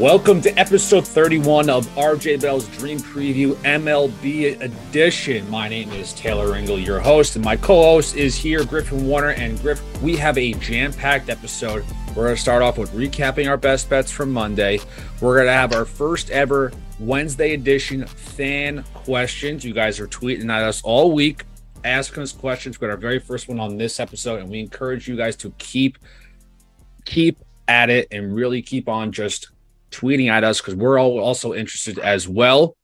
Welcome to episode 31 of RJ Bell's Dream Preview MLB edition. My name is Taylor Ringold, your host, and my co host is here, Griffin Warner. And Griff, we have a jam packed episode. We're going to start off with recapping our best bets from Monday. We're going to have our first ever Wednesday edition fan questions. You guys are tweeting at us all week, asking us questions. We got our very first one on this episode, and we encourage you guys to keep keep at it and really keep on just tweeting at us because we're all also interested as well.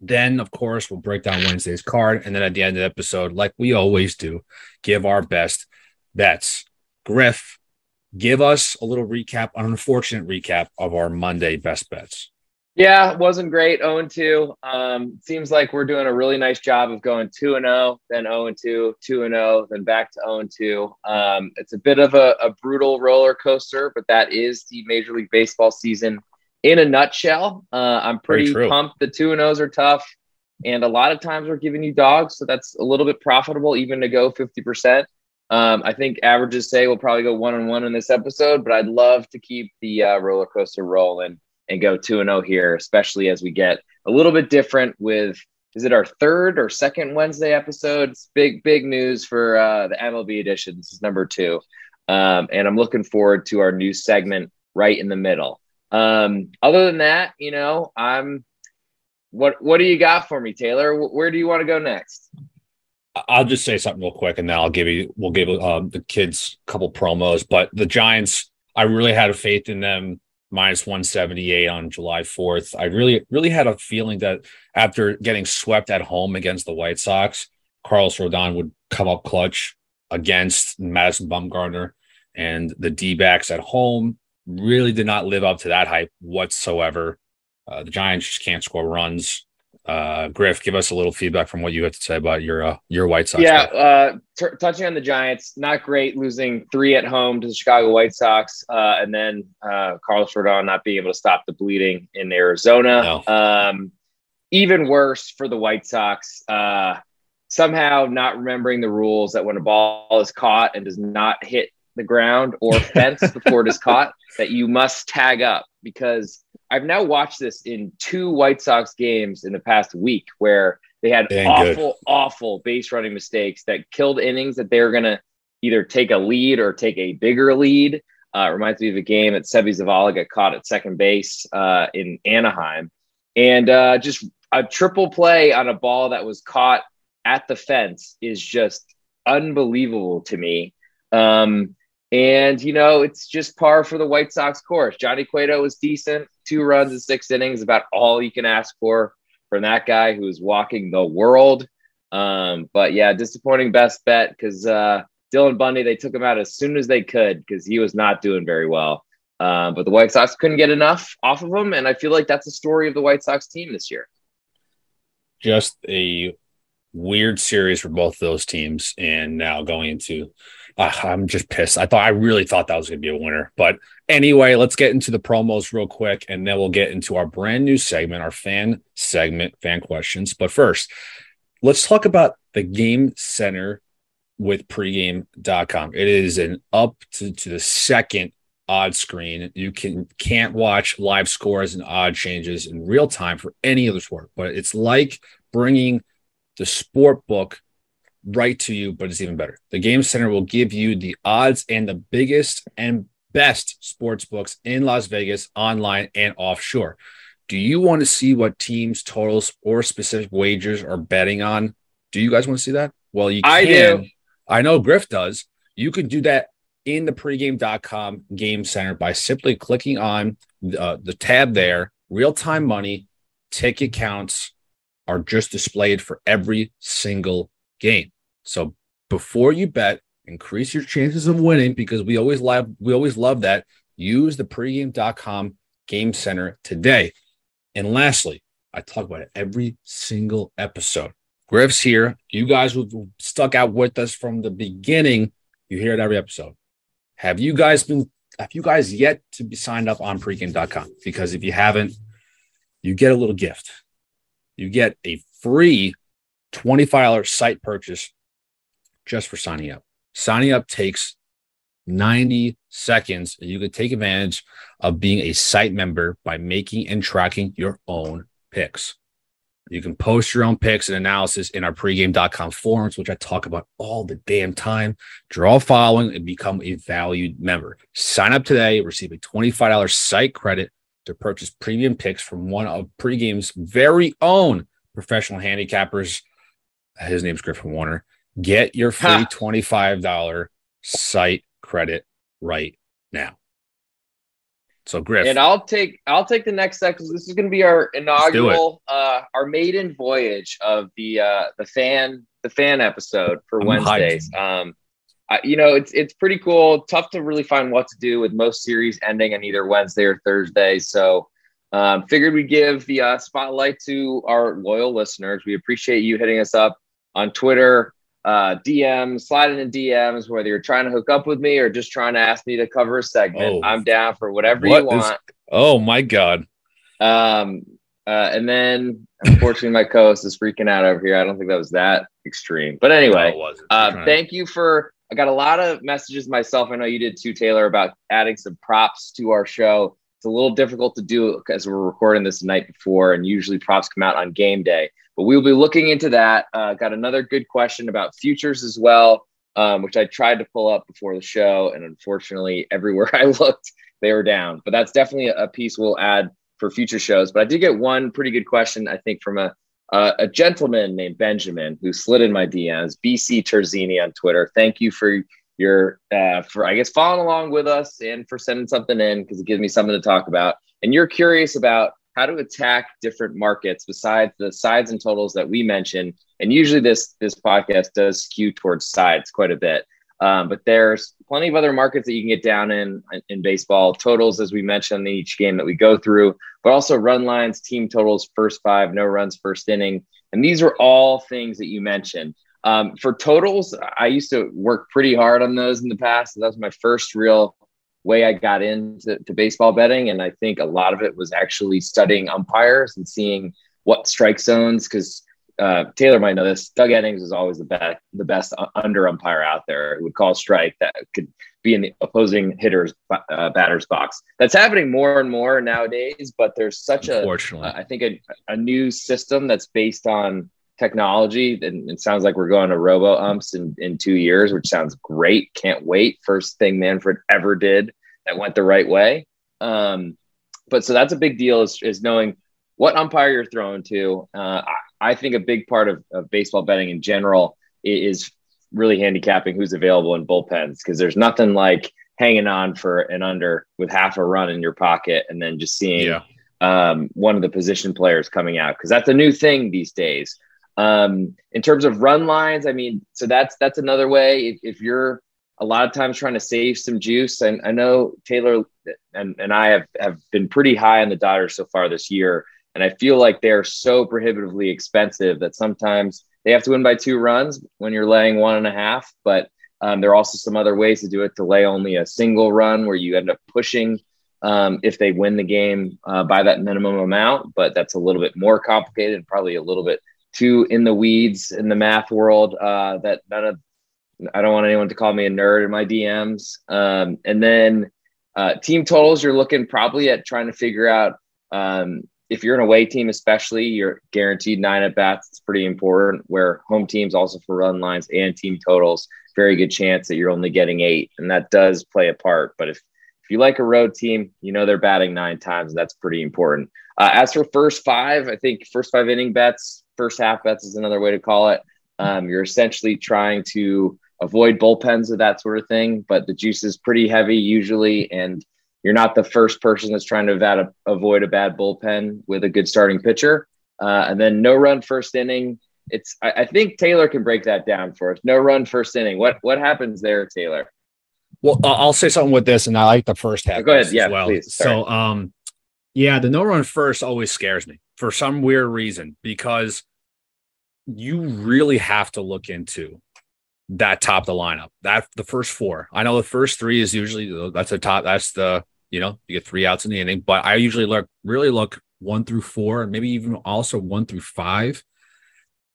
Then, of course, we'll break down Wednesday's card. And then at the end of the episode, like we always do, give our best bets. Griff, give us a little recap, an unfortunate recap of our Monday best bets. Yeah, it wasn't great. 0 2. Um, seems like we're doing a really nice job of going 2 and 0, then 0 and 2, 2 and 0, then back to 0 and 2. Um, it's a bit of a, a, brutal roller coaster, but that is the Major League Baseball season in a nutshell. Uh, I'm pretty pumped. The 2 and 0s are tough, and a lot of times we're giving you dogs, so that's a little bit profitable even to go 50%. Um, I think averages say we'll probably go 1 and 1 in this episode, but I'd love to keep the uh, roller coaster rolling and go 2 and 0 here, especially as we get a little bit different with is it our third or second Wednesday episode? It's big, big news for uh, the MLB edition. This is number two. Um, and I'm looking forward to our new segment right in the middle. Um, other than that, you know, I'm what what do you got for me, Taylor? Where do you want to go next? I'll just say something real quick, and then I'll give you we'll give um, the kids a couple promos. But the Giants, I really had faith in them minus 178 on July 4th. I really, really had a feeling that after getting swept at home against the White Sox, Carlos Rodon would come up clutch against Madison Bumgarner and the D backs at home really did not live up to that hype whatsoever. Uh, the Giants just can't score runs uh, Griff, give us a little feedback from what you have to say about your uh, your White Sox. Yeah, uh, t- touching on the Giants, not great losing three at home to the Chicago White Sox, uh, and then uh, Carlos Rodon not being able to stop the bleeding in Arizona. No. Um, even worse for the White Sox. Uh, somehow not remembering the rules that when a ball is caught and does not hit the ground or fence before it is caught, that you must tag up because I've now watched this in two White Sox games in the past week where they had Dang awful, good. awful base running mistakes that killed innings that they were going to either take a lead or take a bigger lead. Uh, reminds me of a game that Seby Zavala got caught at second base uh, in Anaheim. And uh, just a triple play on a ball that was caught at the fence is just unbelievable to me. Um, and, you know, it's just par for the White Sox course. Johnny Cueto was decent, two runs in six innings, about all you can ask for from that guy who is walking the world. Um, but yeah, disappointing best bet because uh, Dylan Bundy, they took him out as soon as they could because he was not doing very well. Uh, but the White Sox couldn't get enough off of him. And I feel like that's the story of the White Sox team this year. Just a weird series for both those teams. And now going into I'm just pissed. I thought I really thought that was going to be a winner. But anyway, let's get into the promos real quick, and then we'll get into our brand new segment, our fan segment, fan questions. But first, let's talk about the game center with pregame.com. It is an up to, to the second odd screen. You can can't watch live scores and odd changes in real time for any other sport, but it's like bringing the sport book right to you, but it's even better. The Game Center will give you the odds and the biggest and best sports books in Las Vegas, online and offshore. Do you want to see what teams, totals, or specific wagers are betting on? Do you guys want to see that? Well, you can. I do. I know Griff does. You can do that in the pregame.com game center by simply clicking on uh, the tab there. Real time money, ticket counts are just displayed for every single game. So before you bet, increase your chances of winning because we always love we always love that. Use the pregame.com game center today. And lastly, I talk about it every single episode. Griff's here. You guys who stuck out with us from the beginning, you hear it every episode. Have you guys been have you guys yet to be signed up on pregame.com? Because if you haven't, you get a little gift. You get a free $25 site purchase just for signing up. Signing up takes 90 seconds. You can take advantage of being a site member by making and tracking your own picks. You can post your own picks and analysis in our pregame.com forums, which I talk about all the damn time. Draw a following and become a valued member. Sign up today, receive a $25 site credit to purchase premium picks from one of pregame's very own professional handicappers. His name's Griffin Warner. Get your free ha. $25 site credit right now. So Griff. And I'll take I'll take the next step because this is going to be our inaugural uh our maiden voyage of the uh the fan the fan episode for I'm Wednesdays. Hyped. Um uh, you know, it's it's pretty cool. Tough to really find what to do with most series ending on either Wednesday or Thursday. So, um, figured we'd give the uh, spotlight to our loyal listeners. We appreciate you hitting us up on Twitter, uh, DMs, sliding in DMs, whether you're trying to hook up with me or just trying to ask me to cover a segment. Oh, I'm down for whatever what you want. Is, oh my god. Um, uh, and then unfortunately, my co-host is freaking out over here. I don't think that was that extreme, but anyway, no, uh, thank you for I got a lot of messages myself. I know you did too, Taylor, about adding some props to our show. It's a little difficult to do because we're recording this the night before, and usually props come out on game day. But we will be looking into that. Uh, got another good question about futures as well, um, which I tried to pull up before the show, and unfortunately, everywhere I looked, they were down. But that's definitely a piece we'll add for future shows. But I did get one pretty good question, I think, from a uh, a gentleman named Benjamin who slid in my DMs, BC Terzini on Twitter. Thank you for your uh, for I guess following along with us and for sending something in because it gives me something to talk about. And you're curious about how to attack different markets besides the sides and totals that we mentioned. And usually this this podcast does skew towards sides quite a bit. Um, but there's plenty of other markets that you can get down in in baseball. Totals, as we mentioned in each game that we go through, but also run lines, team totals, first five, no runs, first inning, and these are all things that you mentioned. Um, for totals, I used to work pretty hard on those in the past. That was my first real way I got into baseball betting, and I think a lot of it was actually studying umpires and seeing what strike zones because uh, Taylor might know this. Doug Eddings is always the best, the best under umpire out there who would call a strike that could be in the opposing hitter's uh, batter's box. That's happening more and more nowadays. But there's such a, uh, I think a, a new system that's based on technology, and it sounds like we're going to robo umps in in two years, which sounds great. Can't wait. First thing Manfred ever did that went the right way. Um, but so that's a big deal is, is knowing what umpire you're throwing to. Uh, I think a big part of, of baseball betting in general is really handicapping who's available in bullpens because there's nothing like hanging on for an under with half a run in your pocket and then just seeing yeah. um, one of the position players coming out because that's a new thing these days. Um, in terms of run lines, I mean, so that's that's another way. If, if you're a lot of times trying to save some juice, and I know Taylor and, and I have, have been pretty high on the Dodgers so far this year. And I feel like they're so prohibitively expensive that sometimes they have to win by two runs when you're laying one and a half. But um, there are also some other ways to do it to lay only a single run where you end up pushing um, if they win the game uh, by that minimum amount. But that's a little bit more complicated and probably a little bit too in the weeds in the math world uh, that none of I don't want anyone to call me a nerd in my DMs. Um, and then uh, team totals, you're looking probably at trying to figure out um, if you're an away team, especially, you're guaranteed nine at bats. It's pretty important. Where home teams also for run lines and team totals, very good chance that you're only getting eight, and that does play a part. But if if you like a road team, you know they're batting nine times. and That's pretty important. Uh, as for first five, I think first five inning bets, first half bets is another way to call it. Um, you're essentially trying to avoid bullpens of that sort of thing, but the juice is pretty heavy usually, and you're not the first person that's trying to avoid a bad bullpen with a good starting pitcher. Uh, and then no run first inning. It's I, I, think Taylor can break that down for us. No run first inning. What what happens there, Taylor? Well, I'll say something with this, and I like the first half. Go ahead, yeah, well. please. So, um, yeah, the no run first always scares me for some weird reason because you really have to look into that top of the lineup. That the first four. I know the first three is usually that's the top. That's the you know, you get three outs in the inning. But I usually look really look one through four, and maybe even also one through five.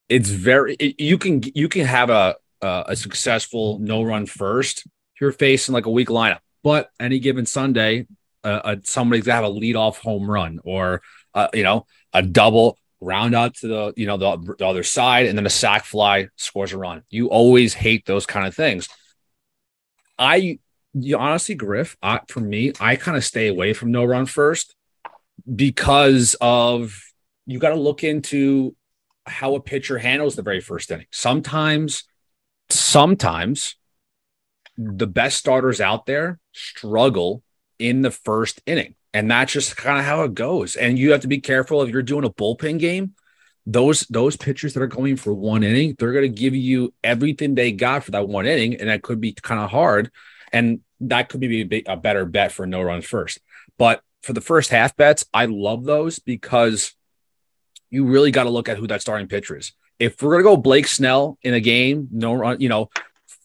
It's very it, you can you can have a a, a successful no run first you're facing like a weak lineup. But any given Sunday, uh, uh, somebody's gonna have a leadoff home run or uh, you know a double round out to the you know the, the other side, and then a sac fly scores a run. You always hate those kind of things. I you honestly, Griff, I, for me, I kind of stay away from no run first because of you got to look into how a pitcher handles the very first inning. Sometimes, sometimes the best starters out there struggle in the first inning. And that's just kind of how it goes. And you have to be careful if you're doing a bullpen game. Those those pitchers that are going for one inning, they're going to give you everything they got for that one inning, and that could be kind of hard. And that could be a better bet for no runs first. But for the first half bets, I love those because you really got to look at who that starting pitcher is. If we're gonna go Blake Snell in a game, no run, you know,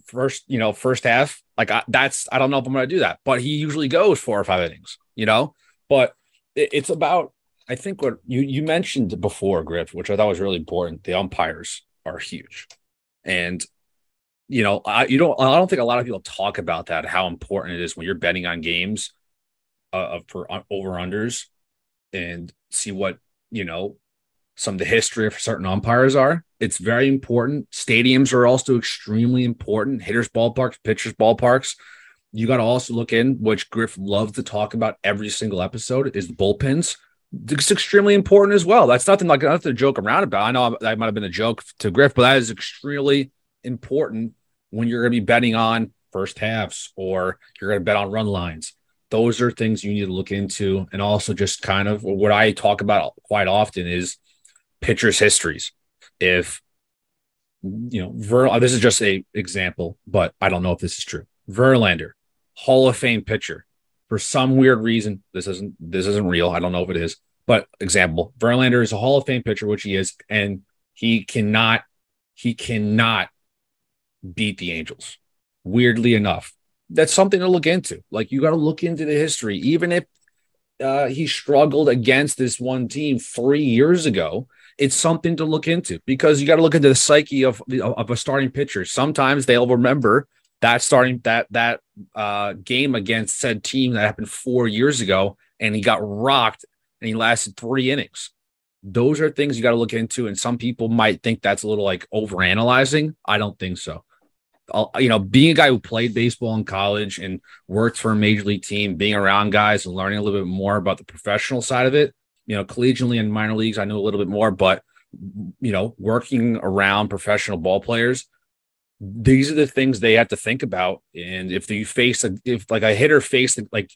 first, you know, first half, like I, that's I don't know if I'm gonna do that, but he usually goes four or five innings, you know. But it, it's about I think what you you mentioned before, Griff, which I thought was really important. The umpires are huge, and you know, I you don't I don't think a lot of people talk about that how important it is when you're betting on games uh, for uh, over unders and see what you know some of the history of certain umpires are. It's very important. Stadiums are also extremely important. Hitters ballparks, pitchers ballparks. You got to also look in, which Griff loves to talk about every single episode, is the bullpens. It's extremely important as well. That's nothing like nothing to joke around about. I know that might have been a joke to Griff, but that is extremely important when you're going to be betting on first halves or you're going to bet on run lines. Those are things you need to look into. And also, just kind of what I talk about quite often is pitchers' histories. If you know, Ver, this is just a example, but I don't know if this is true. Verlander, Hall of Fame pitcher. For some weird reason, this isn't this isn't real. I don't know if it is, but example, Verlander is a Hall of Fame pitcher, which he is, and he cannot he cannot beat the Angels. Weirdly enough, that's something to look into. Like you got to look into the history, even if uh, he struggled against this one team three years ago it's something to look into because you got to look into the psyche of of a starting pitcher. Sometimes they'll remember that starting that that uh, game against said team that happened four years ago, and he got rocked and he lasted three innings. Those are things you got to look into, and some people might think that's a little like over analyzing. I don't think so. I'll, you know, being a guy who played baseball in college and worked for a major league team, being around guys and learning a little bit more about the professional side of it, you know, collegially and minor leagues, I knew a little bit more, but you know, working around professional ball players, these are the things they have to think about. And if you face a, if like a hitter faced like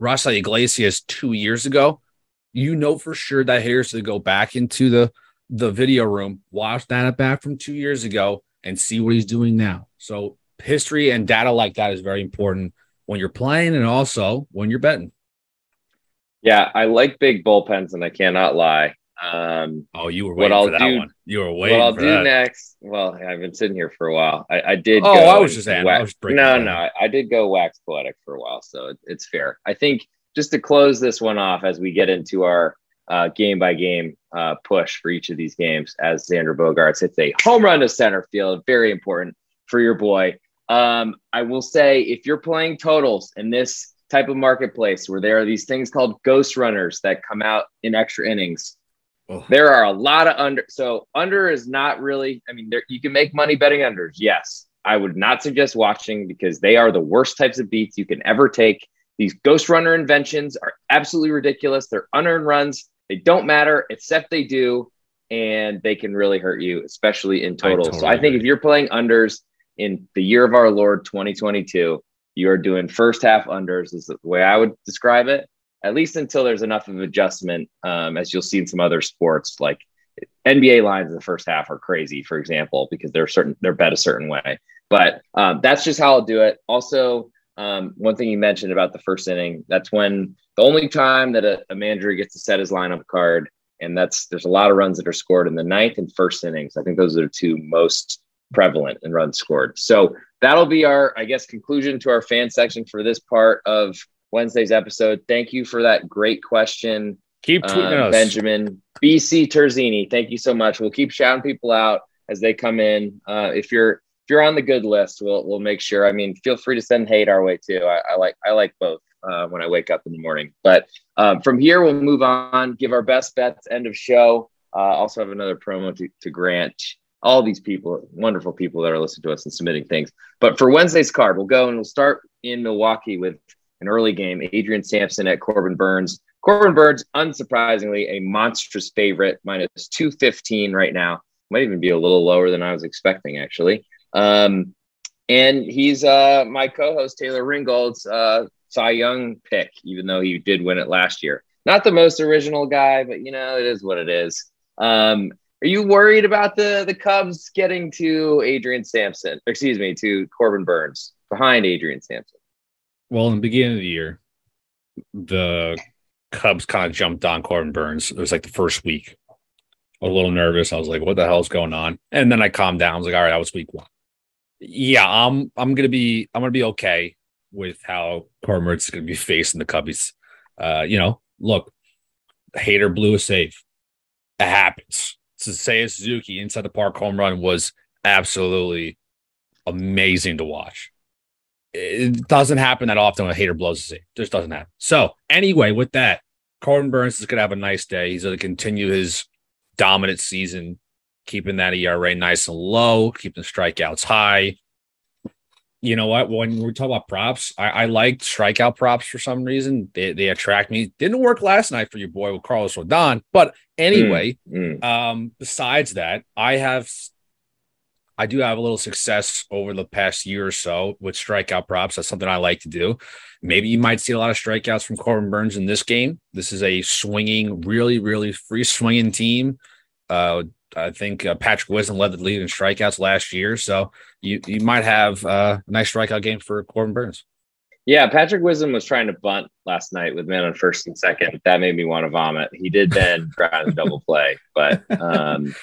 Raisel Iglesias two years ago, you know for sure that hitter's to go back into the the video room, watch that at bat from two years ago, and see what he's doing now. So history and data like that is very important when you're playing and also when you're betting. Yeah, I like big bullpens, and I cannot lie. Um, oh, you were waiting what I'll for that do, one. You were waiting. What I'll do that. next? Well, I've been sitting here for a while. I, I did. Oh, I was just saying. Wax, I was no, no, I, I, did go wax poetic for a while, so it, it's fair. I think just to close this one off as we get into our uh, game by game uh, push for each of these games, as Xander Bogaerts hits a home run to center field, very important for your boy. Um, I will say, if you're playing totals in this type of marketplace where there are these things called ghost runners that come out in extra innings. Oh. There are a lot of under. So under is not really. I mean, there, you can make money betting unders. Yes, I would not suggest watching because they are the worst types of beats you can ever take. These ghost runner inventions are absolutely ridiculous. They're unearned runs. They don't matter except they do, and they can really hurt you, especially in total. Totally so I think agree. if you're playing unders in the year of our Lord 2022, you are doing first half unders is the way I would describe it, at least until there's enough of adjustment, um, as you'll see in some other sports like NBA lines in the first half are crazy, for example, because they're certain they're bet a certain way. But um, that's just how I'll do it. Also, um, one thing you mentioned about the first inning, that's when the only time that a, a manager gets to set his lineup card, and that's there's a lot of runs that are scored in the ninth and first innings. I think those are the two most prevalent in runs scored. So that'll be our, I guess, conclusion to our fan section for this part of Wednesday's episode. Thank you for that great question. Keep tweeting um, Benjamin BC Terzini. Thank you so much. We'll keep shouting people out as they come in. Uh, if you're if you're on the good list, we'll we'll make sure. I mean, feel free to send hate our way too. I, I like I like both uh, when I wake up in the morning. But um, from here, we'll move on. Give our best bets. End of show. Uh, also have another promo to, to grant all these people, wonderful people that are listening to us and submitting things. But for Wednesday's card, we'll go and we'll start in Milwaukee with an early game. Adrian Sampson at Corbin Burnes. Corbin Burnes, unsurprisingly, a monstrous favorite, minus 215 right now. Might even be a little lower than I was expecting, actually. Um, and he's uh, my co host, Taylor Ringold's uh, Cy Young pick, even though he did win it last year. Not the most original guy, but you know, it is what it is. Um, are you worried about the the Cubs getting to Adrian Sampson? Excuse me, to Corbin Burnes behind Adrian Sampson? Well, in the beginning of the year, the Cubs kind of jumped on Corbin Burnes. It was like the first week. A little nervous. I was like, "What the hell's going on?" And then I calmed down. I was like, "All right, that was week one." Yeah, I'm. I'm gonna be. I'm gonna be okay with how Corbin Burnes is gonna be facing the Cubbies. Uh, you know, look, Hader blew a save. It happens. Seiya Suzuki inside the park home run was absolutely amazing to watch. It doesn't happen that often when a Hader blows. It just doesn't happen. So anyway, with that, Corbin Burnes is gonna have a nice day. He's gonna continue his dominant season, keeping that ERA nice and low, keeping the strikeouts high. You know what? When we talk about props, I, I like strikeout props for some reason. They, they attract me. Didn't work last night for your boy with Carlos Rodon, but Anyway, mm, mm. Um, besides that, I have I do have a little success over the past year or so with strikeout props. That's something I like to do. Maybe you might see a lot of strikeouts from Corbin Burnes in this game. This is a swinging, really, really free swinging team. Uh, I think uh, Patrick Wisdom led the lead in strikeouts last year, so you you might have uh, a nice strikeout game for Corbin Burnes. Yeah, Patrick Wisdom was trying to bunt last night with men on first and second. That made me want to vomit. He did then try to double play, but um,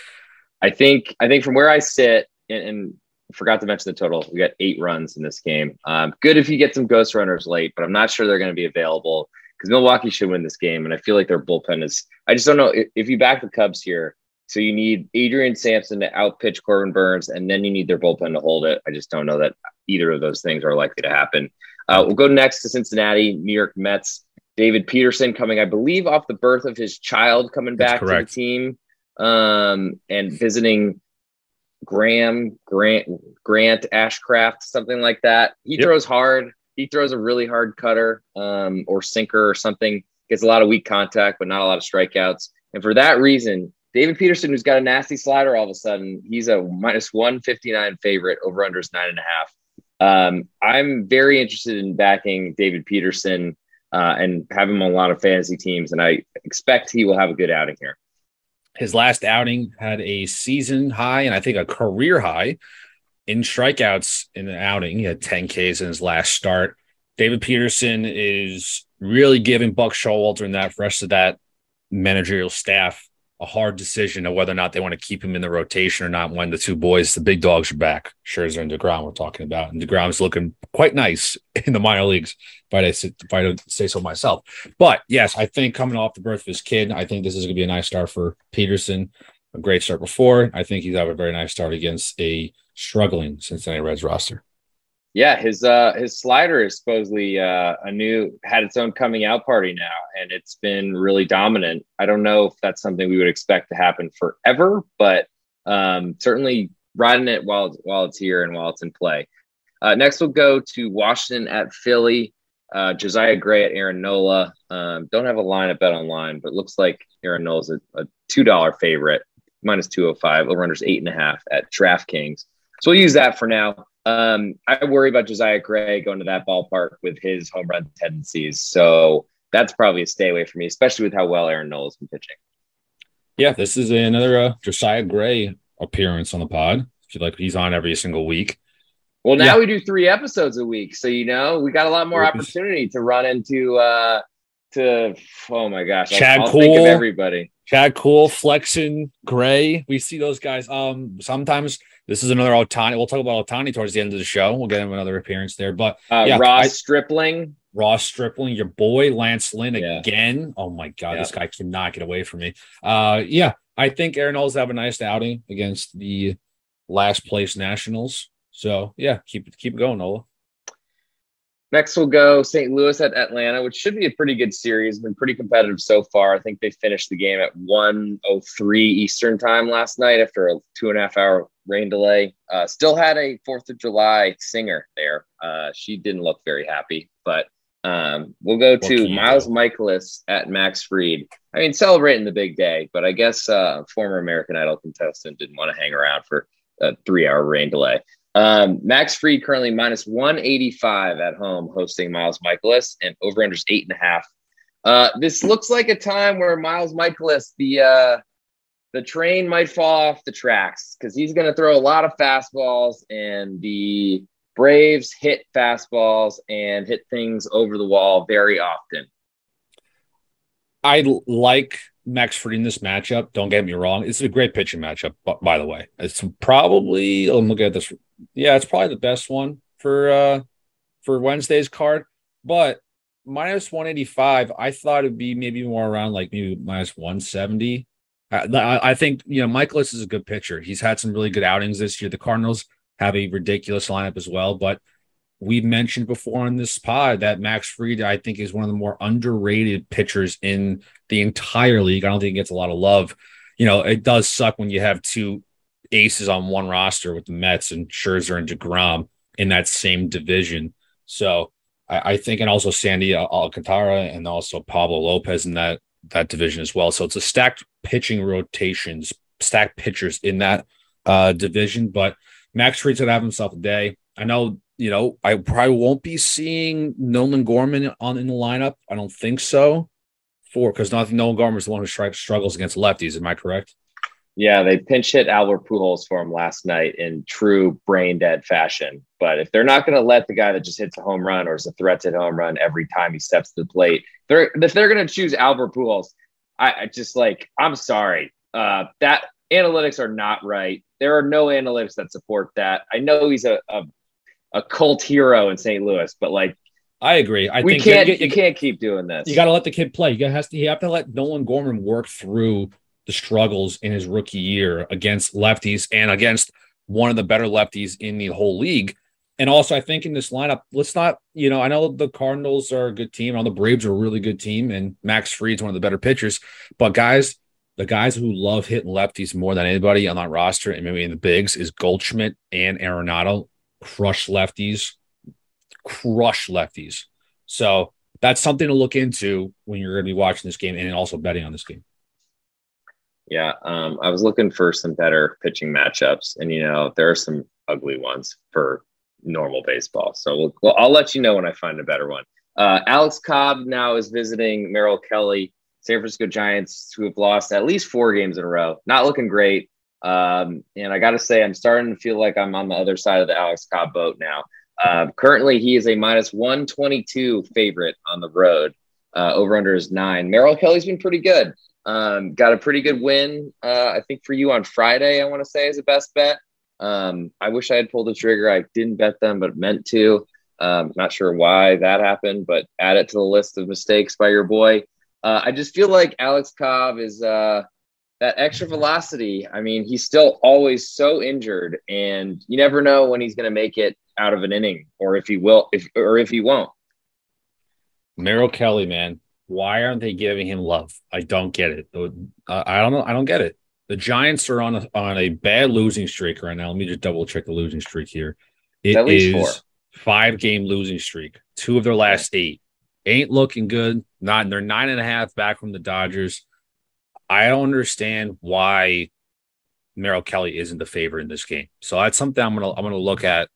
I think I think from where I sit and, and, forgot to mention the total. We got eight runs in this game. Um, good if you get some ghost runners late, but I'm not sure they're going to be available because Milwaukee should win this game, and I feel like their bullpen is. I just don't know if, if you back the Cubs here. So you need Adrian Sampson to outpitch Corbin Burnes, and then you need their bullpen to hold it. I just don't know that either of those things are likely to happen. Uh, we'll go next to Cincinnati, New York Mets. David Peterson coming, I believe, off the birth of his child, coming back to the team um, and visiting Graham, Grant, Grant, Ashcraft, something like that. He yep. throws hard. He throws a really hard cutter um, or sinker or something. Gets a lot of weak contact, but not a lot of strikeouts. And for that reason, David Peterson, who's got a nasty slider all of a sudden, he's a minus 159 favorite over unders nine and a half. Um, I'm very interested in backing David Peterson uh, and have him on a lot of fantasy teams, and I expect he will have a good outing here. His last outing had a season high and I think a career high in strikeouts in an outing. He had 10 Ks in his last start. David Peterson is really giving Buck Showalter and that rest of that managerial staff a hard decision of whether or not they want to keep him in the rotation or not when the two boys, the big dogs, are back. Scherzer and DeGrom we're talking about. And DeGrom's looking quite nice in the minor leagues, if I, if I don't say so myself. But yes, I think coming off the birth of his kid, I think this is going to be a nice start for Peterson. A great start before. I think he's have a very nice start against a struggling Cincinnati Reds roster. Yeah, his uh his slider is supposedly uh a new had its own coming out party now and it's been really dominant. I don't know if that's something we would expect to happen forever, but um certainly riding it while while it's here and while it's in play. Uh, next we'll go to Washington at Philly. Uh, Josiah Gray at Aaron Nola. Um, don't have a line at Bet Online, but looks like Aaron Nola's a, a two dollar favorite, minus two hundred five. Over unders eight and a half at DraftKings. So we'll use that for now. Um, I worry about Josiah Gray going to that ballpark with his home run tendencies. So that's probably a stay away for me, especially with how well Aaron Nola's been pitching. Yeah, this is another uh, Josiah Gray appearance on the pod. Like he's on every single week. Well, now yeah. we do three episodes a week, so you know we got a lot more opportunity to run into uh to oh my gosh, Chad I'll, Kuhl, everybody. Chad Kuhl, Flexen, Gray. We see those guys. Um, sometimes this is another Ohtani. We'll talk about Ohtani towards the end of the show. We'll get him another appearance there. But uh, yeah, Ross I, Stripling. Ross Stripling, your boy Lance Lynn yeah. again. Oh my god, yeah. this guy cannot get away from me. Uh yeah, I think Aaron Nola's have a nice outing against the last place Nationals. So yeah, keep it keep going, Nola. Next, we'll go St. Louis at Atlanta, which should be a pretty good series. Been pretty competitive so far. I think they finished the game at 1:03 Eastern time last night after a two and a half hour rain delay. Uh, still had a Fourth of July singer there. Uh, she didn't look very happy, but um, we'll go to Miles? Mikolas at Max Fried. I mean, celebrating the big day, but I guess uh, former American Idol contestant didn't want to hang around for a three hour rain delay. Um, Max Fried currently minus 185 at home hosting Miles Mikolas and over unders eight and a half. Uh, this looks like a time where Miles Mikolas, the uh, the train might fall off the tracks because he's going to throw a lot of fastballs, and the Braves hit fastballs and hit things over the wall very often. I like Max Fried in this matchup. Don't get me wrong; it's a great pitching matchup. By the way, it's probably I'm looking at this. Yeah, it's probably the best one for uh for Wednesday's card. But minus 185, I thought it'd be maybe more around like maybe minus 170. I, I think you know Mikolas is a good pitcher. He's had some really good outings this year. The Cardinals have a ridiculous lineup as well, but we've mentioned before on this pod that Max Fried, I think, is one of the more underrated pitchers in the entire league. I don't think he gets a lot of love. You know, it does suck when you have two aces on one roster with the Mets and Scherzer and DeGrom in that same division. So I, I think, and also Sandy Alcantara and also Pablo Lopez in that that division as well. So it's a stacked pitching rotations, stacked pitchers in that uh, division. But Max Fried's gonna have himself a day. I know you know, I probably won't be seeing Nolan Gorman on in the lineup. I don't think so. For because Nolan Gorman is the one who struggles against lefties. Am I correct? Yeah, they pinch hit Albert Pujols for him last night in true brain dead fashion. But if they're not going to let the guy that just hits a home run or is a threat to home run every time he steps to the plate, they're if they're going to choose Albert Pujols, I, I, just like I'm sorry. Uh, that analytics are not right. There are no analytics that support that. I know he's a, a a cult hero in St. Louis, but like I agree. I we can't. You, you, you, can't keep doing this. You got to let the kid play. You got has to. You have to let Nolan Gorman work through the struggles in his rookie year against lefties and against one of the better lefties in the whole league. And also, I think in this lineup, let's not. You know, I know the Cardinals are a good team. I know the Braves are a really good team, and Max Fried's one of the better pitchers. But guys, the guys who love hitting lefties more than anybody on that roster, and maybe in the bigs, is Goldschmidt and Arenado crush lefties, crush lefties. So that's something to look into when you're going to be watching this game and also betting on this game. Yeah, um, I was looking for some better pitching matchups, and you know there are some ugly ones for normal baseball. So we'll, well, I'll let you know when I find a better one. Uh, Alex Cobb now is visiting Merrill Kelly, San Francisco Giants, who have lost at least four games in a row. Not looking great. Um, and I got to say, I'm starting to feel like I'm on the other side of the Alex Cobb boat now. Uh, currently, he is a minus 122 favorite on the road. Uh, over under is nine. Merrill Kelly's been pretty good. Um, got a pretty good win, uh, I think, for you on Friday, I want to say, is a best bet. Um, I wish I had pulled the trigger. I didn't bet them, but meant to. Um, not sure why that happened, but add it to the list of mistakes by your boy. Uh, I just feel like Alex Cobb is uh, that extra velocity. I mean, he's still always so injured, and you never know when he's going to make it out of an inning, or if he will, if or if he won't. Merrill Kelly, man, why aren't they giving him love? I don't get it. Uh, I don't know. I don't get it. The Giants are on a, on a bad losing streak right now. Let me just double check the losing streak here. It is five game losing streak. Two of their last eight ain't looking good. Not they're nine and a half back from the Dodgers. I don't understand why Merrill Kelly isn't the favorite in this game. So that's something I'm gonna I'm gonna look at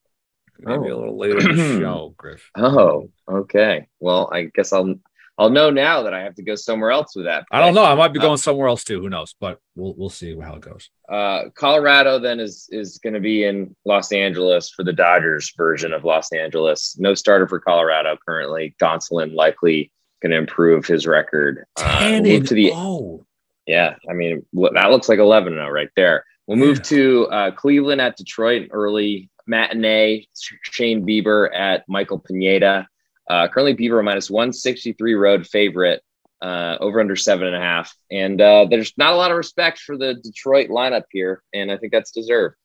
maybe oh. a little later in the show, Griff. Oh, okay. Well, I guess I'll I'll know now that I have to go somewhere else with that. I don't know. I might be going uh, somewhere else too. Who knows? But we'll we'll see how it goes. Uh, Colorado then is is going to be in Los Angeles for the Dodgers version of Los Angeles. No starter for Colorado currently. Gonsolin likely going to improve his record. Uh, uh, to the oh. Yeah, I mean that looks like 11 now right there. We'll move yeah. to uh, Cleveland at Detroit, early matinee. Shane Bieber at Michael Pineda. Uh, currently, Bieber minus 163 road favorite, uh, over under seven and a half. And uh, there's not a lot of respect for the Detroit lineup here, and I think that's deserved.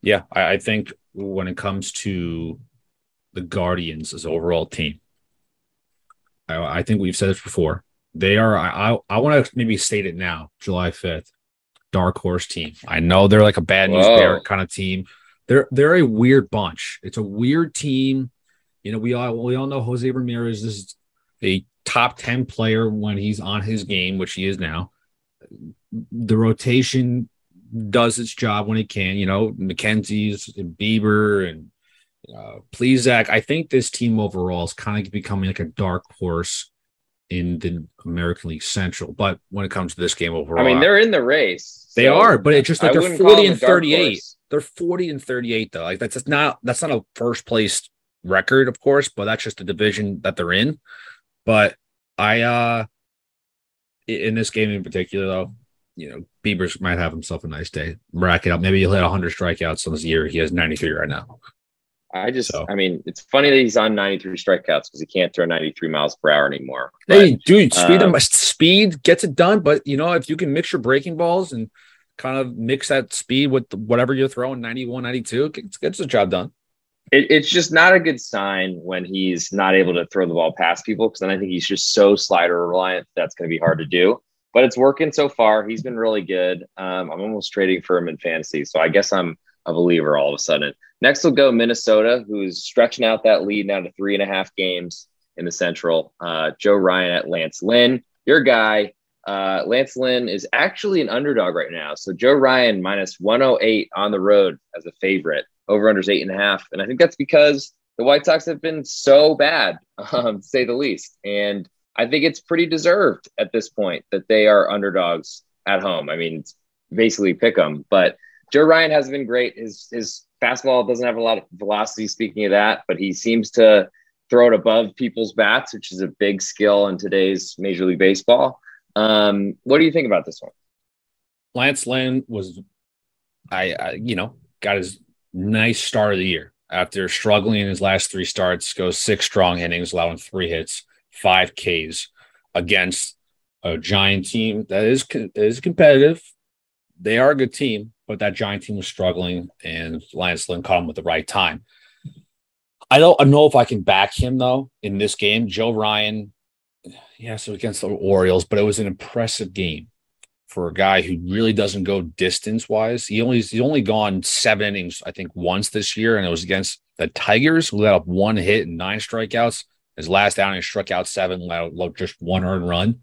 Yeah, I, I think when it comes to the Guardians as overall team, I, I think we've said this before. They are. I I, I want to maybe state it now, July fifth. Dark horse team. I know they're like a bad news bear kind of team. They're they're a weird bunch. It's a weird team. You know, we all we all know Jose Ramirez is a top 10 player when he's on his game, which he is now. The rotation does its job when it can, you know, McKenzie's and Bieber and uh, Plesac. I think this team overall is kind of becoming like a dark horse in the American League Central. But when it comes to this game overall, I mean, they're in the race. They so are, but it's just like I they're 40 and 38. They're 40 and 38 though. Like that's not that's not a first place record, of course, but that's just the division that they're in. But I uh in this game in particular though, you know, Bieber's might have himself a nice day. Rack it up. Maybe he'll hit 100 strikeouts on this year. He has 93 right now. I just, so. I mean, it's funny that he's on 93 strikeouts because he can't throw 93 miles per hour anymore. But, hey, dude, speed, um, speed gets it done. But, you know, if you can mix your breaking balls and kind of mix that speed with whatever you're throwing, 91, 92, it gets the job done it, it's just not a good sign when he's not able to throw the ball past people because then I think he's just so slider reliant that's going to be hard to do. But it's working so far. He's been really good. Um, I'm almost trading for him in fantasy, so I guess I'm a believer all of a sudden. Next, we'll go Minnesota, who's stretching out that lead now to three and a half games in the Central. Uh, Joe Ryan at Lance Lynn, your guy. Uh, Lance Lynn is actually an underdog right now. So Joe Ryan minus 108 on the road as a favorite over unders eight and a half. And I think that's because the White Sox have been so bad, um, to say the least. And I think it's pretty deserved at this point that they are underdogs at home. I mean, basically pick them. But Joe Ryan hasn't been great. His his fastball doesn't have a lot of velocity. Speaking of that, but he seems to throw it above people's bats, which is a big skill in today's Major League Baseball. Um, what do you think about this one? Lance Lynn was, I, I you know, got his nice start of the year after struggling in his last three starts, goes six strong innings, allowing three hits, five Ks against a giant team that is is competitive. They are a good team, but that giant team was struggling, and Lance Lynn caught him with the right time. I don't know if I can back him though in this game. Joe Ryan, it was against the Orioles, but it was an impressive game for a guy who really doesn't go distance wise. He only he's only gone seven innings, I think, once this year, and it was against the Tigers, who let up one hit and nine strikeouts. His last outing, struck out seven, let out just one earned run.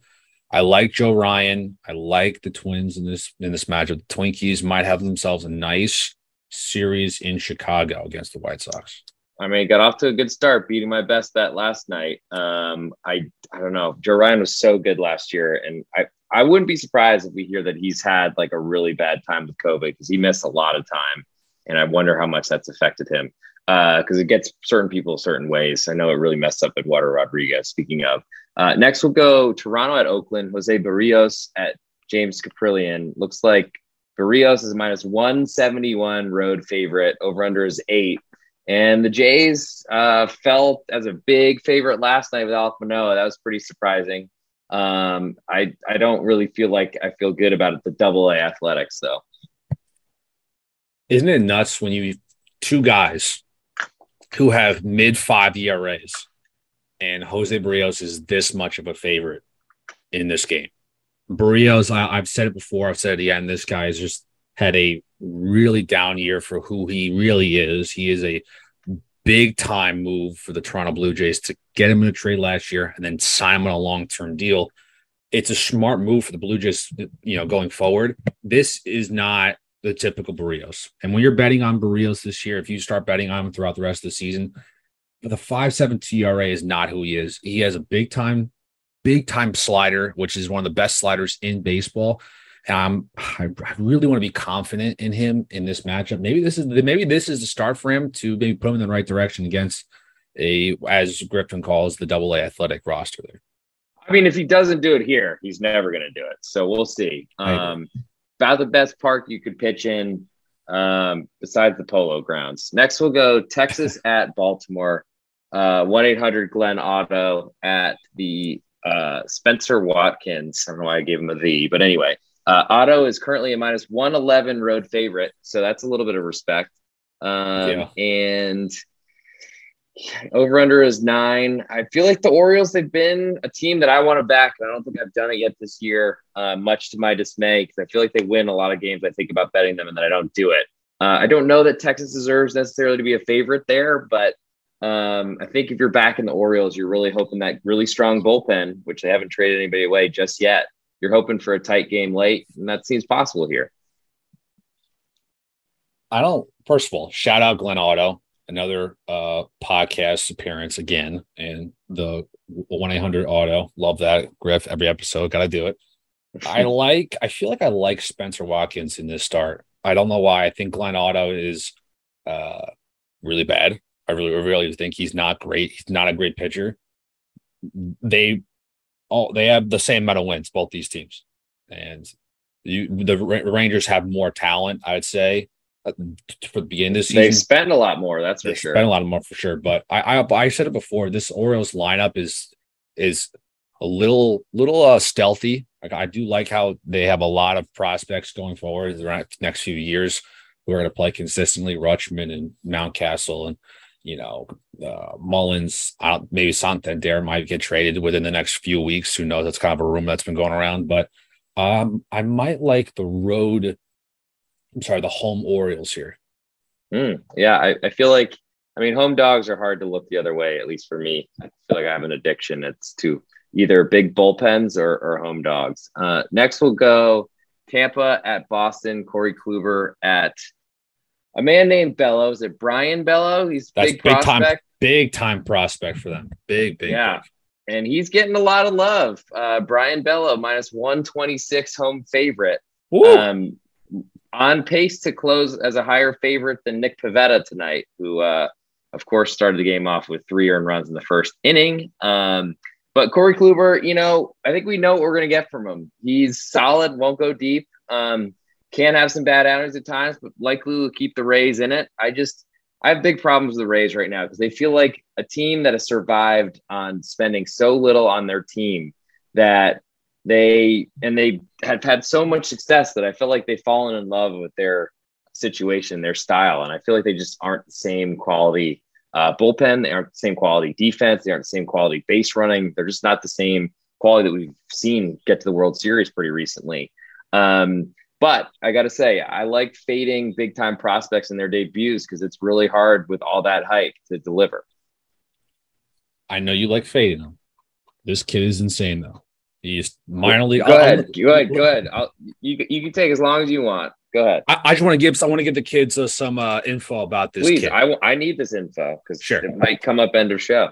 I like Joe Ryan. I like the Twins in this in this matchup. The Twinkies might have themselves a nice series in Chicago against the White Sox. I mean, got off to a good start, beating my best bet last night. Um, I I don't know. Joe Ryan was so good last year, and I I wouldn't be surprised if we hear that he's had like a really bad time with COVID because he missed a lot of time, and I wonder how much that's affected him. Because uh, it gets certain people certain ways. I know it really messed up Eduardo Rodriguez. Speaking of, uh, next we'll go Toronto at Oakland. Jose Berrios at James Kaprielian. Looks like Berrios is minus 171 road favorite. Over under is eight. And the Jays uh, felt as a big favorite last night with Alek Manoah. That was pretty surprising. Um, I I don't really feel like I feel good about it. The Double A Athletics though. Isn't it nuts when you two guys who have mid five ERAs and Jose Berrios is this much of a favorite in this game? Berrios, I, have said it before. I've said it again. This guy has just had a really down year for who he really is. He is a big time move for the Toronto Blue Jays to get him in a trade last year and then sign him on a long term deal. It's a smart move for the Blue Jays, you know, going forward. This is not the typical Berrios. And when you're betting on Berrios this year, if you start betting on him throughout the rest of the season, the five seven TRA is not who he is. He has a big time, big time slider, which is one of the best sliders in baseball. Um, I, I, really want to be confident in him in this matchup. Maybe this is maybe this is the start for him to maybe put him in the right direction against a as Griffin calls the double A athletic roster there. I mean, if he doesn't do it here, he's never going to do it. So we'll see. Um, about the best park you could pitch in um, besides the Polo Grounds. Next, we'll go Texas at Baltimore. Uh, one eight hundred Glenn Otto at the uh, Spencer Watkins. I don't know why I gave him a V, but anyway, uh, Otto is currently a minus 111 road favorite, so that's a little bit of respect. Um, yeah. And over under is nine. I feel like the Orioles, they've been a team that I want to back. And I don't think I've done it yet this year, uh, much to my dismay, because I feel like they win a lot of games. I think about betting them and then I don't do it. Uh, I don't know that Texas deserves necessarily to be a favorite there, but um, I think if you're back in the Orioles, you're really hoping that really strong bullpen, which they haven't traded anybody away just yet. You're hoping for a tight game late, and that seems possible here. I don't. First of all, shout out Glenn Otto, another uh, podcast appearance again, and the one eight hundred Auto. Love that Griff every episode. Got to do it. I like. I feel like I like Spenser Watkins in this start. I don't know why. I think Glenn Otto is uh, really bad. I really, really think he's not great. He's not a great pitcher. They all they have the same amount of wins, both these teams, and you the Rangers have more talent. I would say uh, for the beginning of the season. They spend a lot more, that's for they sure. Spend a lot more for sure. But I, I I said it before. This Orioles lineup is is a little little uh, stealthy. Like I do like how they have a lot of prospects going forward the next few years who are going to play consistently. Rutschman and Mountcastle and you know, uh, Mullins, maybe Santander might get traded within the next few weeks. Who knows? That's kind of a rumor that's been going around. But um, I might like the road. I'm sorry, the home Orioles here. Mm, yeah, I, I feel like I mean, home dogs are hard to look the other way, at least for me. I feel like I have an addiction. It's to either big bullpens or, or home dogs. Uh, next, we'll go Tampa at Boston, Corey Kluber at a man named Bello. Is it Brayan Bello? He's That's big, big prospect. time, big time prospect for them. Big, big, yeah. Big. And he's getting a lot of love. Uh, Brayan Bello minus one twenty six home favorite. Um, on pace to close as a higher favorite than Nick Pivetta tonight, who, uh, of course, started the game off with three earned runs in the first inning. Um, but Corey Kluber, you know, I think we know what we're going to get from him. He's solid, won't go deep. Um, can have some bad outings at times, but likely will keep the Rays in it. I just I have big problems with the Rays right now because they feel like a team that has survived on spending so little on their team that they and they have had so much success that I feel like they've fallen in love with their situation, their style, and I feel like they just aren't the same quality uh, bullpen. They aren't the same quality defense. They aren't the same quality base running. They're just not the same quality that we've seen get to the World Series pretty recently. Um, but I got to say, I like fading big time prospects in their debuts because it's really hard with all that hype to deliver. I know you like fading them. This kid is insane, though. He's minor league. Go ahead. Go ahead. Go ahead. I'll, you, you can take as long as you want. Go ahead. I, I just want to give I want to give the kids uh, some uh, info about this. Please, kid. I, I need this info because sure. it might come up end of show.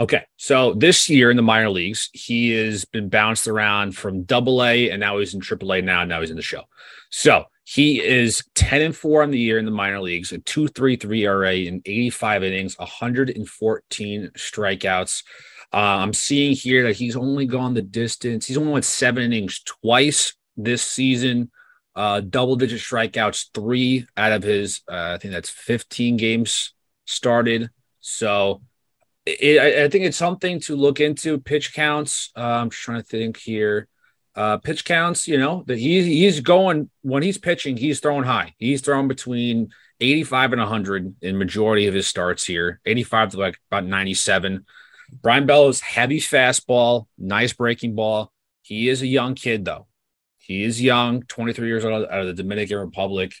Okay. So this year in the minor leagues, he has been bounced around from double A and now he's in triple A now. Now he's in the show. So he is 10 and 4 on the year in the minor leagues, a 2.33 ERA in 85 innings, 114 strikeouts. Uh, I'm seeing here that he's only gone the distance. He's only went seven innings twice this season. Uh, double digit strikeouts, three out of his, uh, I think that's 15 games started. So it, I, I, think it's something to look into. Pitch counts. Uh, I'm just trying to think here. Uh, pitch counts. You know that he's he's going when he's pitching. He's throwing high. He's throwing between 85 and 100 in majority of his starts here. 85 to like about 97. Brayan Bello's heavy fastball, nice breaking ball. He is a young kid though. He is young, 23 years old out of the Dominican Republic.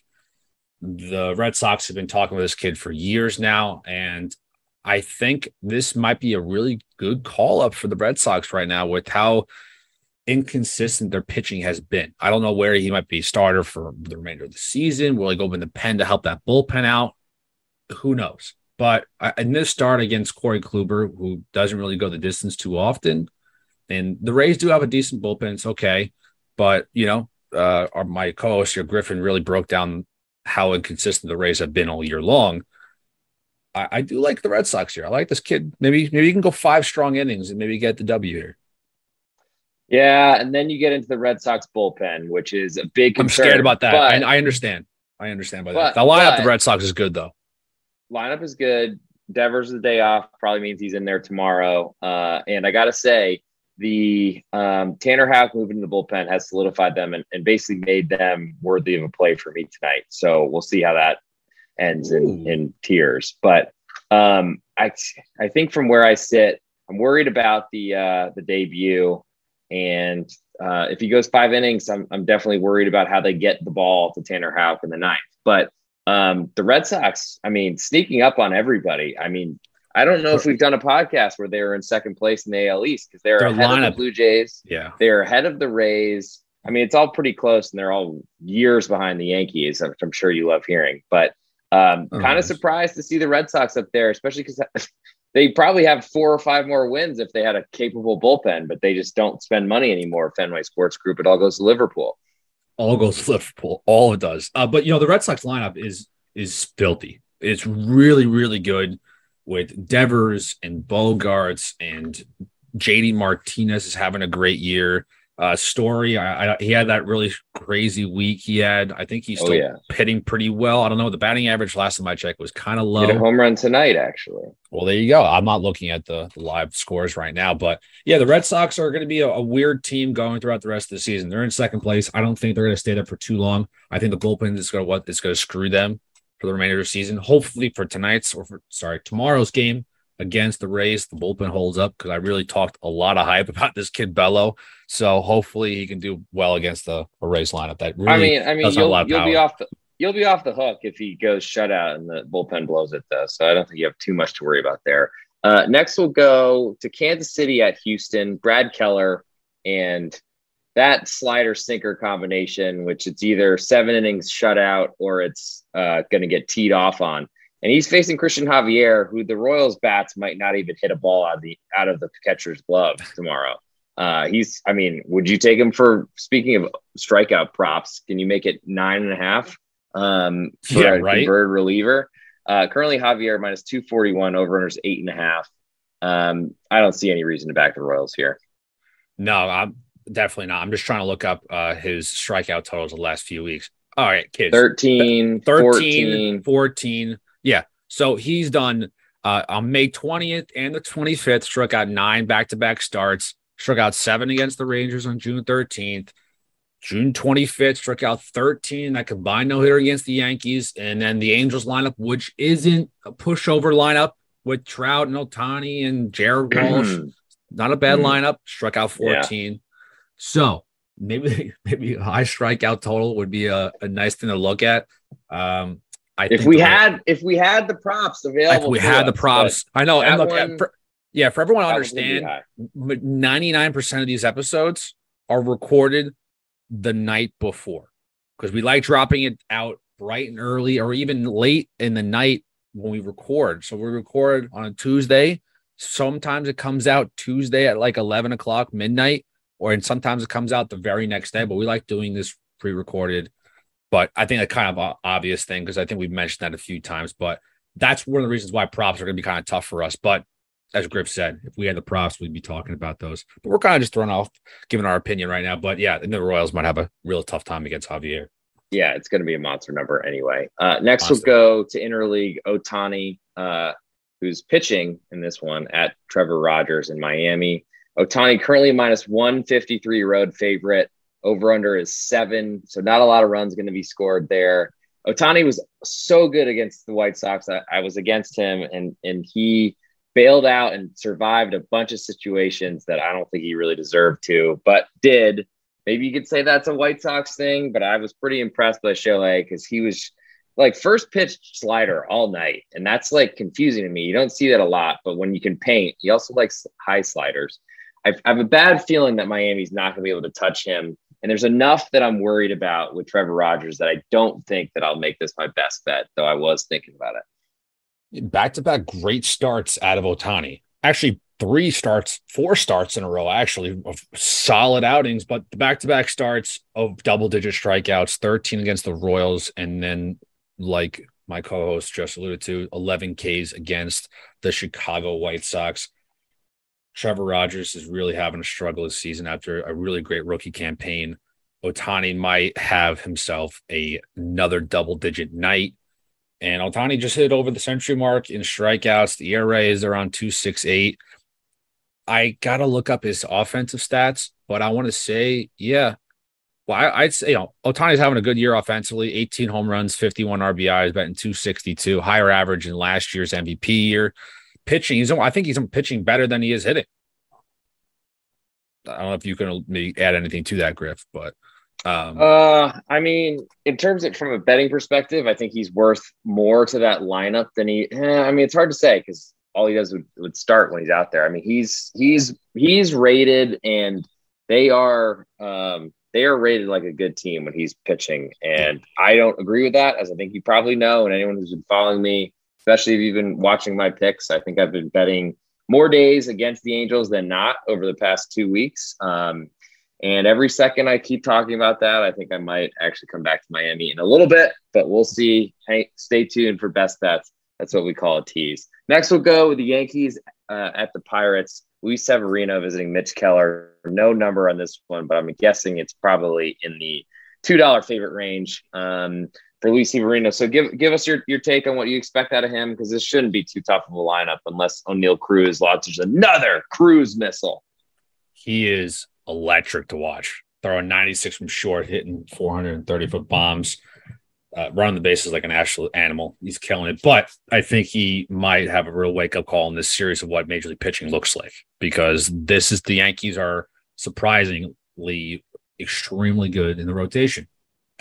The Red Sox have been talking with this kid for years now, and I think this might be a really good call up for the Red Sox right now with how inconsistent their pitching has been. I don't know where he might be starter for the remainder of the season. Will he go in the pen to help that bullpen out? Who knows? But in this start against Corey Kluber, who doesn't really go the distance too often, and the Rays do have a decent bullpen, it's okay. But you know, uh, my co-host here, Griffin, really broke down how inconsistent the Rays have been all year long. I, I, do like the Red Sox here. I like this kid. Maybe maybe you can go five strong innings and maybe get the W here. Yeah, and then you get into the Red Sox bullpen, which is a big. Concern, I'm scared about that. But, I, I, understand. I understand by that. The lineup, the Red Sox is good though. Lineup is good. Devers is the day off probably means he's in there tomorrow. Uh, and I got to say, the um, Tanner Houck moving to the bullpen has solidified them and, and basically made them worthy of a play for me tonight. So we'll see how that ends in, in tears. But um, I I think from where I sit, I'm worried about the uh, the debut, and uh, if he goes five innings, I'm I'm definitely worried about how they get the ball to Tanner Houck in the ninth. But um, the Red Sox, I mean, sneaking up on everybody. I mean, I don't know if we've done a podcast where they were in second place in the AL East because they're Their ahead lineup. of the Blue Jays. Yeah, they're ahead of the Rays. I mean, it's all pretty close, and they're all years behind the Yankees, which I'm sure you love hearing. But um, oh, kind of surprised to see the Red Sox up there, especially because they probably have four or five more wins if they had a capable bullpen, but they just don't spend money anymore. Fenway Sports Group, it all goes to Liverpool. All goes to Liverpool. All it does. Uh, but you know, the Red Sox lineup is is filthy. It's really, really good with Devers and Bogaerts and JD Martinez is having a great year uh, Story. I, I, he had that really crazy week. He had, I think he's oh, still oh, yeah. hitting pretty well. I don't know. The batting average last time I checked was kind of low. Hit a home run tonight, actually. Well, there you go. I'm not looking at the, the live scores right now, but yeah, the Red Sox are going to be a, a, weird team going throughout the rest of the season. They're in second place. I don't think they're going to stay there for too long. I think the bullpen is going to what is going to screw them for the remainder of the season. Hopefully for tonight's or for sorry tomorrow's game against the Rays, the bullpen holds up because I really talked a lot of hype about this kid Bello. So hopefully he can do well against the, the Rays lineup. That really I mean, I mean, you'll, you'll be off the you'll be off the hook if he goes shutout and the bullpen blows it though. So I don't think you have too much to worry about there. Uh, next, we'll go to Kansas City at Houston. Brad Keller and that slider sinker combination, which it's either seven innings shutout or it's uh, going to get teed off on and he's facing Christian Javier, who the Royals bats might not even hit a ball out of the out of the catcher's glove tomorrow. Uh, he's, I mean, would you take him for speaking of strikeout props? Can you make it nine and a half um, for yeah, a right. converted reliever? Uh, currently, Javier minus 241, over unders eight and a half. Um, I don't see any reason to back the Royals here. No, I'm definitely not. I'm just trying to look up uh, his strikeout totals the last few weeks. All right, kids 13, 13 14. 14 yeah. So he's done uh, on May 20th and the 25th, struck out nine back to back starts, struck out seven against the Rangers on June 13th. June 25th, struck out 13, that combined no hitter against the Yankees. And then the Angels lineup, which isn't a pushover lineup with Trout and Ohtani and Jared Walsh. Not a bad mm-hmm. lineup, struck out 14. Yeah. So maybe maybe a high strikeout total would be a, a nice thing to look at. Um, I if we had if we had the props available, we had us, the props, I know. And look, one, for, yeah, for everyone to understand, ninety nine percent of these episodes are recorded the night before because we like dropping it out bright and early, or even late in the night when we record. So we record on a Tuesday. Sometimes it comes out Tuesday at like eleven o'clock midnight, or and sometimes it comes out the very next day. But we like doing this pre-recorded but I think a kind of an obvious thing because I think we've mentioned that a few times. But that's one of the reasons why props are going to be kind of tough for us. But as Griff said, if we had the props, we'd be talking about those. But we're kind of just throwing off, giving our opinion right now. But yeah, the Royals might have a real tough time against Javier. Yeah, it's going to be a monster number anyway. Uh, next, monster. we'll go to interleague Ohtani, uh, who's pitching in this one at Trevor Rogers in Miami. Ohtani currently minus 153 road favorite. Over under is seven. So not a lot of runs going to be scored there. Ohtani was so good against the White Sox. I, I, was against him and and he bailed out and survived a bunch of situations that I don't think he really deserved to, but did. Maybe you could say that's a White Sox thing, but I was pretty impressed by Shohei because he was like first pitch slider all night. And that's like confusing to me. You don't see that a lot, but when you can paint, he also likes high sliders. I've, I have a bad feeling that Miami's not going to be able to touch him and there's enough that I'm worried about with Trevor Rogers that I don't think that I'll make this my best bet, though I was thinking about it. Back to back great starts out of Ohtani. Actually, three starts, four starts in a row, actually, of solid outings, but the back to back starts of double digit strikeouts, 13 against the Royals, and then, like my co host just alluded to, 11 Ks against the Chicago White Sox. Trevor Rogers is really having a struggle this season after a really great rookie campaign. Ohtani might have himself a, another double digit night. And Ohtani just hit over the century mark in strikeouts. The ERA is around 268. I got to look up his offensive stats, but I want to say, yeah, Well, I, would say you know Ohtani's having a good year offensively. 18 home runs, 51 RBIs, betting 262, higher average in last year's MVP year. Pitching, he's I think he's pitching better than he is hitting. I don't know if you can add anything to that, Griff, but um, uh, I mean, in terms of from a betting perspective, I think he's worth more to that lineup than he. Eh, I mean, it's hard to say because all he does would, would start when he's out there. I mean, he's he's he's rated, and they are um, they are rated like a good team when he's pitching, and I don't agree with that, as I think you probably know, and anyone who's been following me, especially if you've been watching my picks, I think I've been betting more days against the Angels than not over the past two weeks. Um, and every second I keep talking about that, I think I might actually come back to Miami in a little bit, but we'll see. Hey, stay tuned for best bets. That's what we call a tease. Next, we'll go with the Yankees uh, at the Pirates. Luis Severino visiting Mitch Keller. No number on this one, but I'm guessing it's probably in the two dollar favorite range um, for Luis Severino. So give give us your, your take on what you expect out of him because this shouldn't be too tough of a lineup unless Oneil Cruz launches another cruise missile. He is electric to watch. Throwing 96 from short, hitting 430 foot bombs, uh, running the bases like an actual animal. He's killing it. But I think he might have a real wake up call in this series of what major league pitching looks like because this is the Yankees are surprisingly extremely good in the rotation.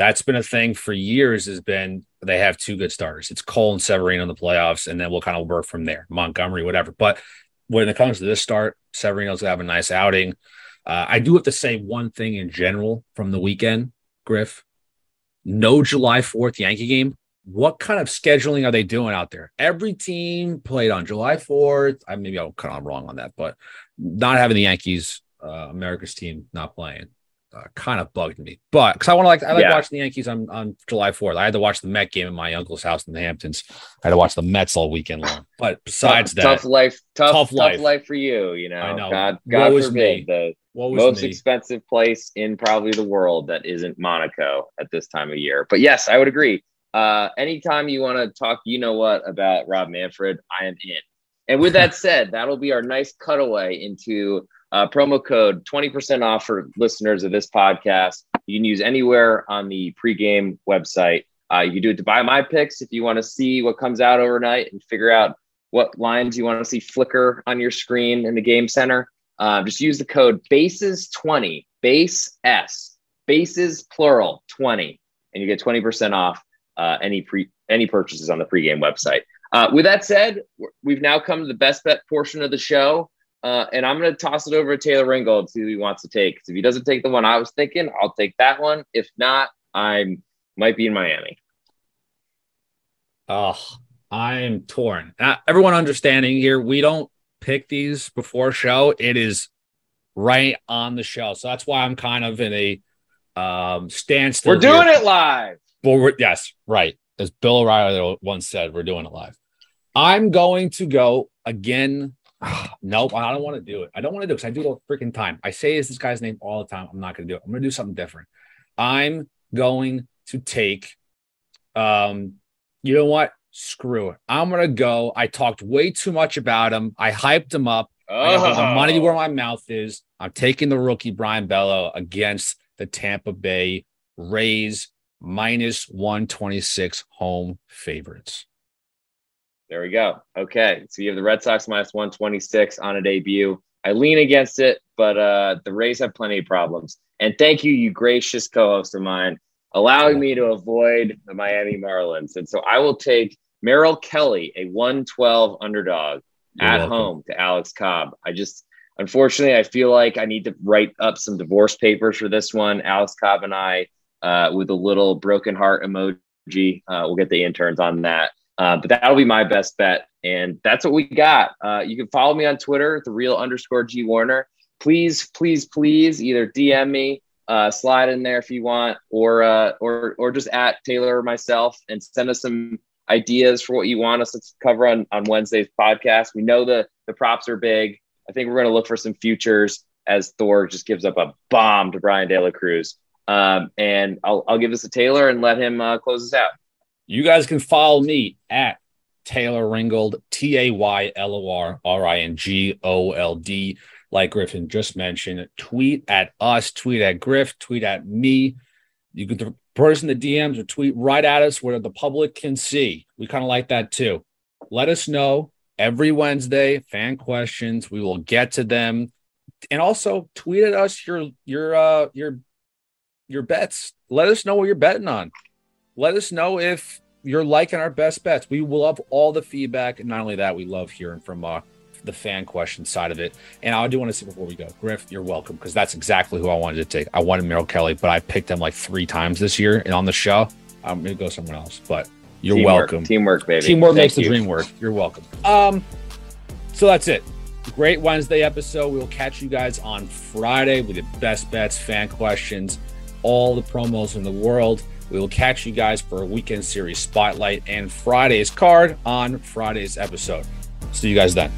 That's been a thing for years. Has been they have two good starters. It's Cole and Severino in the playoffs, and then we'll kind of work from there. Montgomery, whatever. But when it comes to this start, Severino's gonna have a nice outing. Uh, I do have to say one thing in general from the weekend, Griff. No July 4th Yankee game. What kind of scheduling are they doing out there? Every team played on July 4th. I maybe I'm kind of wrong on that, but not having the Yankees, uh, America's team, not playing uh, kind of bugged me. But because I want to like, I like yeah. watching the Yankees on, on July 4th. I had to watch the Met game in my uncle's house in the Hamptons. I had to watch the Mets all weekend long. But besides tough, that, tough life, tough, tough life. tough life for you. You know, I know. God, God forbid me? the most me? expensive place in probably the world that isn't Monaco at this time of year. But yes, I would agree. Uh, anytime you want to talk, you know what about Rob Manfred, I am in. And with that said, that'll be our nice cutaway into uh, promo code 20% off for listeners of this podcast. You can use anywhere on the pregame website. Uh, you can do it to buy my picks if you want to see what comes out overnight and figure out what lines you want to see flicker on your screen in the game center. Uh, just use the code BASES20, base S, bases plural 20, and you get 20% off uh, any pre any purchases on the pregame website. Uh, with that said, we've now come to the best bet portion of the show. Uh, and I'm going to toss it over to Taylor Ringold, see who he wants to take. Because if he doesn't take the one I was thinking, I'll take that one. If not, I might be in Miami. Oh, I'm torn. Uh, everyone understanding here, we don't pick these before show. It is right on the show. So that's why I'm kind of in a um, standstill. We're doing here. it live. Well, yes, right. As Bill O'Reilly once said, we're doing it live. I'm going to go again nope, I don't want to do it. I don't want to do it because I do it all freaking time. I say is this guy's name all the time. I'm not going to do it. I'm going to do something different. I'm going to take, um, you know what? Screw it. I'm going to go. I talked way too much about him. I hyped him up. Oh. the money where my mouth is. I'm taking the rookie Brayan Bello against the Tampa Bay Rays minus 126 home favorites. There we go. Okay. So you have the Red Sox minus 126 on a debut. I lean against it, but uh, the Rays have plenty of problems. And thank you, you gracious co host of mine, allowing me to avoid the Miami Marlins. And so I will take Merrill Kelly, a 112 underdog You're at welcome. home to Alex Cobb. I just, unfortunately, I feel like I need to write up some divorce papers for this one. Alex Cobb and I, uh, with a little broken heart emoji, uh, we'll get the interns on that. Uh, but that'll be my best bet. And that's what we got. Uh, you can follow me on Twitter, the real underscore G Warner. Please, please, please either DM me, uh, slide in there if you want, or uh, or or just at Taylor or myself and send us some ideas for what you want us to cover on, on Wednesday's podcast. We know the the props are big. I think we're going to look for some futures as Thor just gives up a bomb to Bryan De La Cruz. Um, and I'll, I'll give this to Taylor and let him uh, close us out. You guys can follow me at Taylor Ringold, T A Y L O R R I N G O L D. like Griffin just mentioned, tweet at us, tweet at Griff, tweet at me. You can in the DMs or tweet right at us where the public can see. We kind of like that too. Let us know every Wednesday, fan questions. We will get to them. And also tweet at us your your uh your your bets. Let us know what you're betting on. Let us know if you're liking our best bets. We will love all the feedback. And not only that, we love hearing from uh, the fan question side of it. And I do want to say before we go, Griff, you're welcome because that's exactly who I wanted to take. I wanted Merrill Kelly, but I picked him like three times this year. And on the show, I'm going to go someone else. But you're Teamwork. welcome. Teamwork, baby. Teamwork Thank makes you. the dream work. You're welcome. Um, so that's it. Great Wednesday episode. We will catch you guys on Friday with the best bets, fan questions, all the promos in the world. We will catch you guys for a weekend series spotlight and Friday's card on Friday's episode. See you guys then.